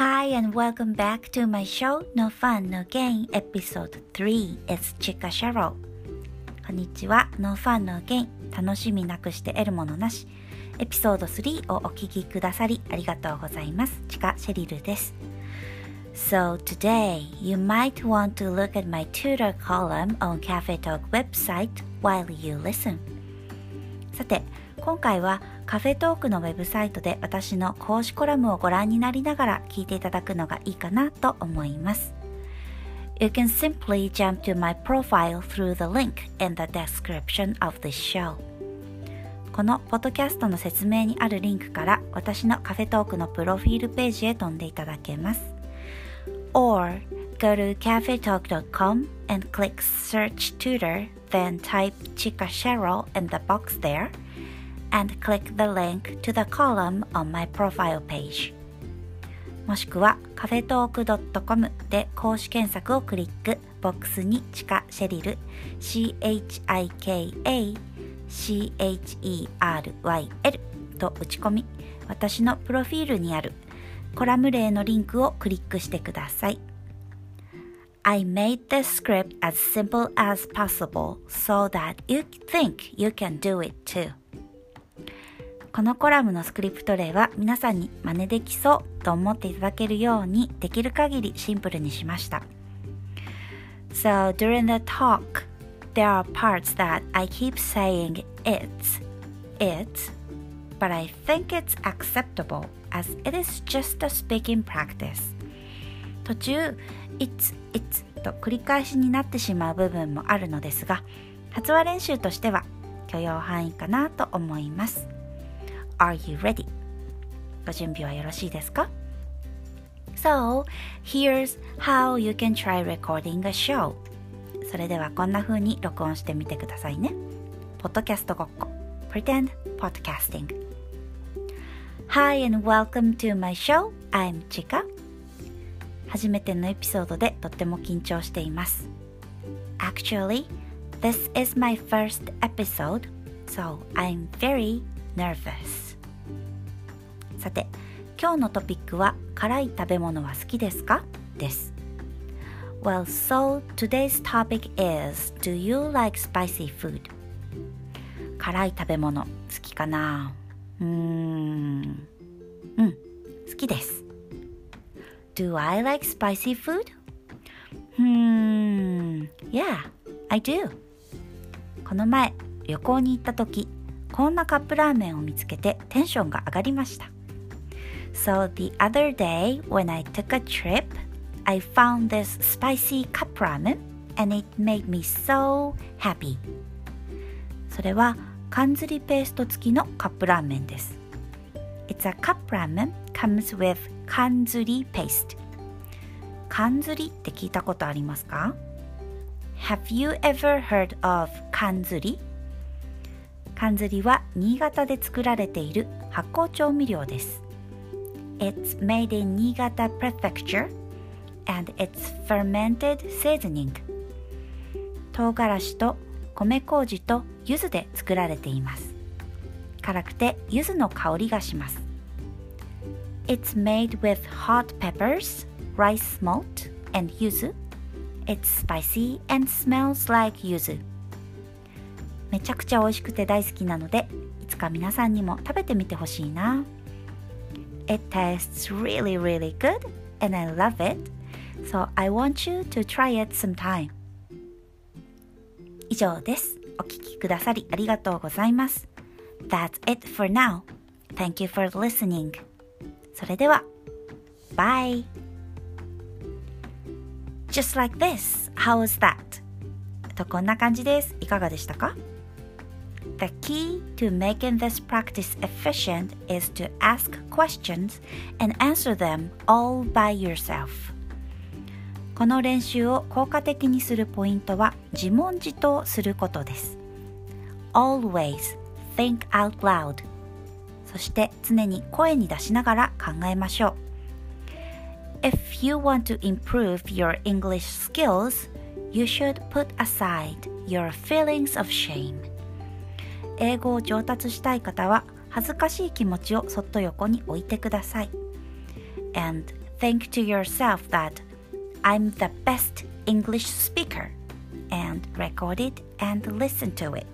Hi and welcome back to my show No Fun No Gain Episode 3 It's Chika Cheryl こんにちは No Fun No Gain 楽しみなくして得るものなしエピソード3をお聞きくださりありがとうございますチカシェリルです So today you might want to look at my tutor column on Cafe Talk website while you listen さて今回はカフェトークのウェブサイトで私の講師コラムをご覧になりながら聞いていただくのがいいかなと思います。You can simply jump to my profile through the link in the description of this show. このポッドキャストの説明にあるリンクから私のカフェトークのプロフィールページへ飛んでいただけます。Or go to cafetalk.com and click search tutor, then type Chica Cheryl in the box there and click the link to the column on my profile page もしくはカフェトーク .com で公式検索をクリックボックスにチカシェリル CHIKA CHERYL と打ち込み私のプロフィールにあるコラム例のリンクをクリックしてください I made the script as simple as possible so that you think you can do it too このコラムのスクリプト例は皆さんに真似できそうと思っていただけるようにできる限りシンプルにしました。So during the talk, there are parts that I keep saying it's, it's, but I think it's acceptable as it is just a speaking practice. 途中、it's, it's と繰り返しになってしまう部分もあるのですが、発話練習としては許容範囲かなと思います。Are you ready? ご準備はよろしいですか So, here's how you can try recording a show. それではこんな風に録音してみてくださいね。ポッドキャストごっこ Pretend Podcasting Hi and welcome to my show. I'm Chika. 初めてのエピソードでとっても緊張しています。Actually, this is my first episode, so I'm very nervous. さて今日のトピックは辛い食べ物は好きですかです Well, so today's topic is Do you like spicy food? 辛い食べ物好きかなうーんうん好きです Do I like spicy food? うーん Yeah, I do この前旅行に行った時こんなカップラーメンを見つけてテンションが上がりました So the other day when I took a trip, I found this spicy cup ramen and it made me so happy. それは缶ずりペースト付きのカップラーメンです。It's a cup ramen comes with 缶ずり paste. 缶ずりって聞いたことありますか Have you ever heard of 缶ずり缶ずりは新潟で作られている発酵調味料です。It's made in Niigata Prefecture and it's fermented seasoning 唐辛子と米麹と柚子で作られています辛くて柚子の香りがします It's made with hot peppers, rice malt, and yuzu. It's spicy and smells like yuzu. めちゃくちゃ美味しくて大好きなのでいつか皆さんにも食べてみてほしいな。It tastes really, really good and I love it. So I want you to try it sometime. 以上です。お聞きくださりありがとうございます。That's it for now. Thank you for listening. それでは、Bye! Just like this. How was that? とこんな感じです。いかがでしたか The key to making this practice efficient is to ask questions and answer them all by yourself. この練習を効果的にするポイントは自問自答することです。Always think out loud. そして常に声に出しながら考えましょう。If you want to improve your English skills, you should put aside your feelings of shame. 英語を上達したい方は恥ずかしい気持ちをそっと横に置いてください。And think to yourself that I'm the best English speaker and record it and listen to it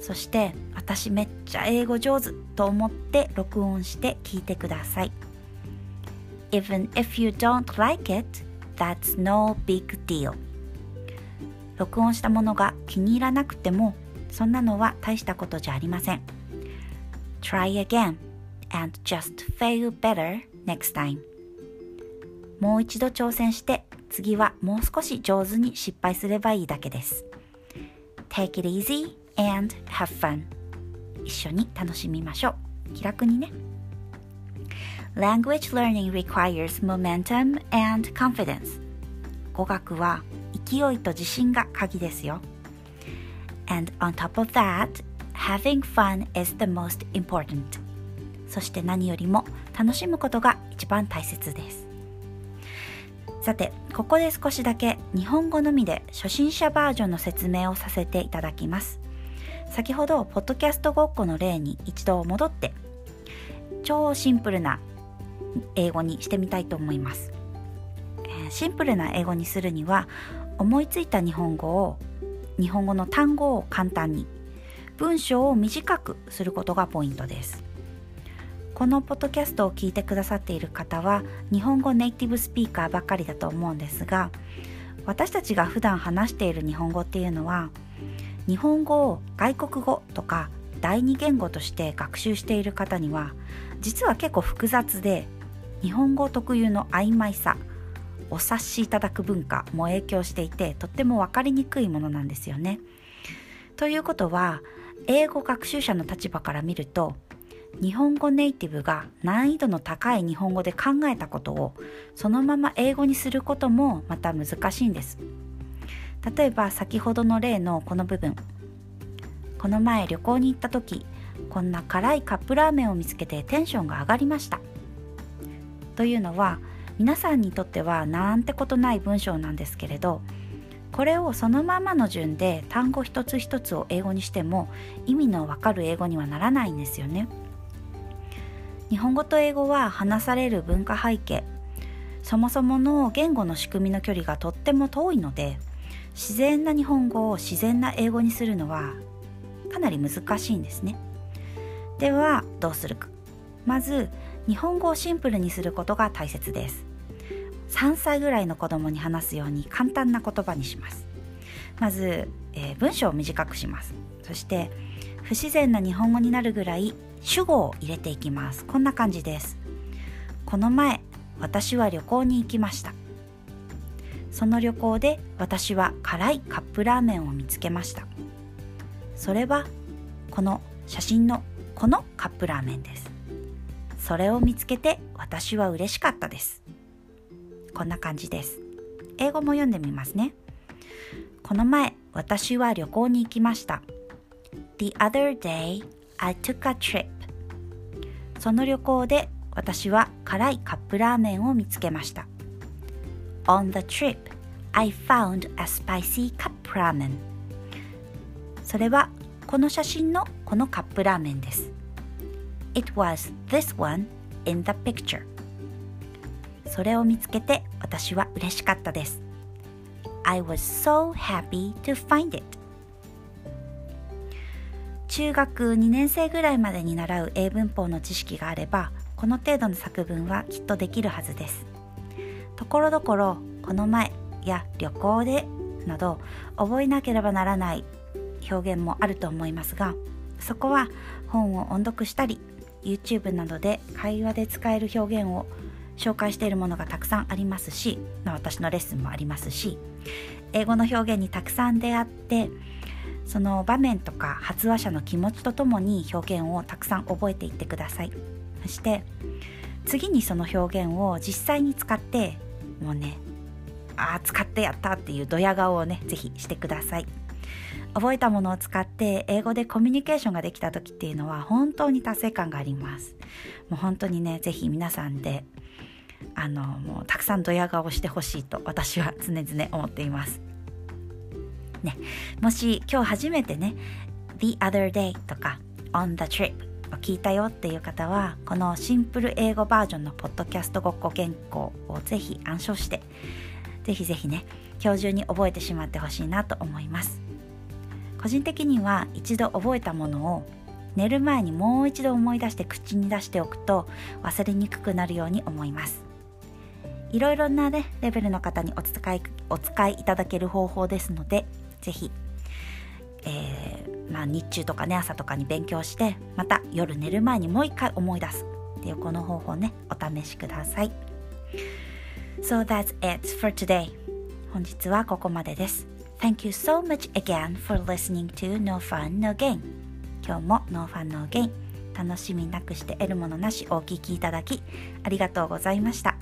そして私めっちゃ英語上手と思って録音して聞いてください Even if you don't like it, that's no big deal 録音したものが気に入らなくてもそんなのは大したことじゃありません Try again and just fail better next time もう一度挑戦して次はもう少し上手に失敗すればいいだけです Take it easy and have fun 一緒に楽しみましょう気楽にね Language learning requires momentum and confidence 語学は勢いと自信が鍵ですよ And on top of that, having fun is the most important. そして何よりも楽しむことが一番大切です。さてここで少しだけ日本語のみで初心者バージョンの説明をさせていただきます。先ほどポッドキャストごっこの例に一度戻って超シンプルな英語にしてみたいと思います、シンプルな英語にするには思いついた日本語を日本語の単語を簡単に。文章を短くすることがポイントです。このポッドキャストを聞いてくださっている方は日本語ネイティブスピーカーばかりだと思うんですが私たちが普段話している日本語っていうのは日本語を外国語とか第二言語として学習している方には実は結構複雑で日本語特有の曖昧さお察しいただく文化も影響していてとっても分かりにくいものなんですよね。ということは英語学習者の立場から見ると日本語ネイティブが難易度の高い日本語で考えたことをそのまま英語にすることもまた難しいんです。例えば先ほどの例のこの部分この前旅行に行った時こんな辛いカップラーメンを見つけてテンションが上がりましたというのは皆さんにとってはなんてことない文章なんですけれどこれをそのままの順で単語一つ一つを英語にしても意味のわかる英語にはならないんですよね。日本語と英語は話される文化背景そもそもの言語の仕組みの距離がとっても遠いので自然な日本語を自然な英語にするのはかなり難しいんですね。ではどうするかまず日本語をシンプルにすることが大切です3歳ぐらいの子供に話すように簡単な言葉にします。まず、えー、文章を短くします。そして不自然な日本語になるぐらい主語を入れていきます。こんな感じです。この前私は旅行に行きました。その旅行で私は辛いカップラーメンを見つけました。それはこの写真のこのカップラーメンです。それを見つけて私は嬉しかったです。こんな感じです英語も読んでみますねこの前私は旅行に行きました The other day I took a trip その旅行で私は辛いカップラーメンを見つけました On the trip I found a spicy cup ramen それはこの写真のこのカップラーメンです It was this one in the picture. それを見つけて私は嬉しかったです。I was so happy to find it. 中学2年生ぐらいまでに習う英文法の知識があればこの程度の作文はきっとできるはずです。ところどころこの前や旅行でなど覚えなければならない表現もあると思いますがそこは本を音読したり YouTube などで会話で使える表現を紹介しているものがたくさんありますし、まあ、私のレッスンもありますし英語の表現にたくさん出会ってその場面とか発話者の気持ちとともに表現をたくさん覚えていってください。そして次にその表現を実際に使ってもうねあ使ってやったっていうドヤ顔をね是非してください。覚えたものを使って英語でコミュニケーションができた時っていうのは本当に達成感があります。もう本当にね是非皆さんであのもうたくさんドヤ顔してほしいと私は常々思っています。ね。もし今日初めてね The other day とか on the trip を聞いたよっていう方はこのシンプル英語バージョンのポッドキャストごっこ原稿をぜひ暗唱してぜひぜひね今日中に覚えてしまってほしいなと思います。個人的には一度覚えたものを寝る前にもう一度思い出して口に出しておくと忘れにくくなるように思います。いろいろなねレベルの方にお使いお使いいただける方法ですのでぜひ、えー、まあ、日中とかね朝とかに勉強してまた夜寝る前にもう一回思い出す。っていうこの方法ねお試しください。So that's it for today. 本日はここまでです。Thank you so much again for listening to No Fun No Gain. 今日も No Fun No Gain 楽しみなくして得るものなしお聞きいただきありがとうございました。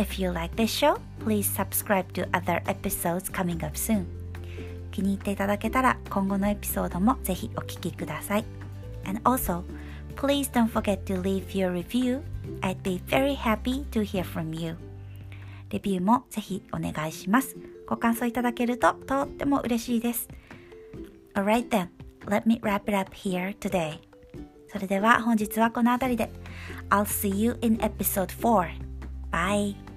If you like this show, please subscribe to other episodes coming up soon 気に入っていただけたら今後のエピソードもぜひお聞きください And also, please don't forget to leave your review I'd be very happy to hear from you レビューもぜひお願いします。ご感想いただけるととっても嬉しいです。Alright then, let me wrap it up here today. それでは本日はこの辺りで。I'll see you in episode 4. Bye.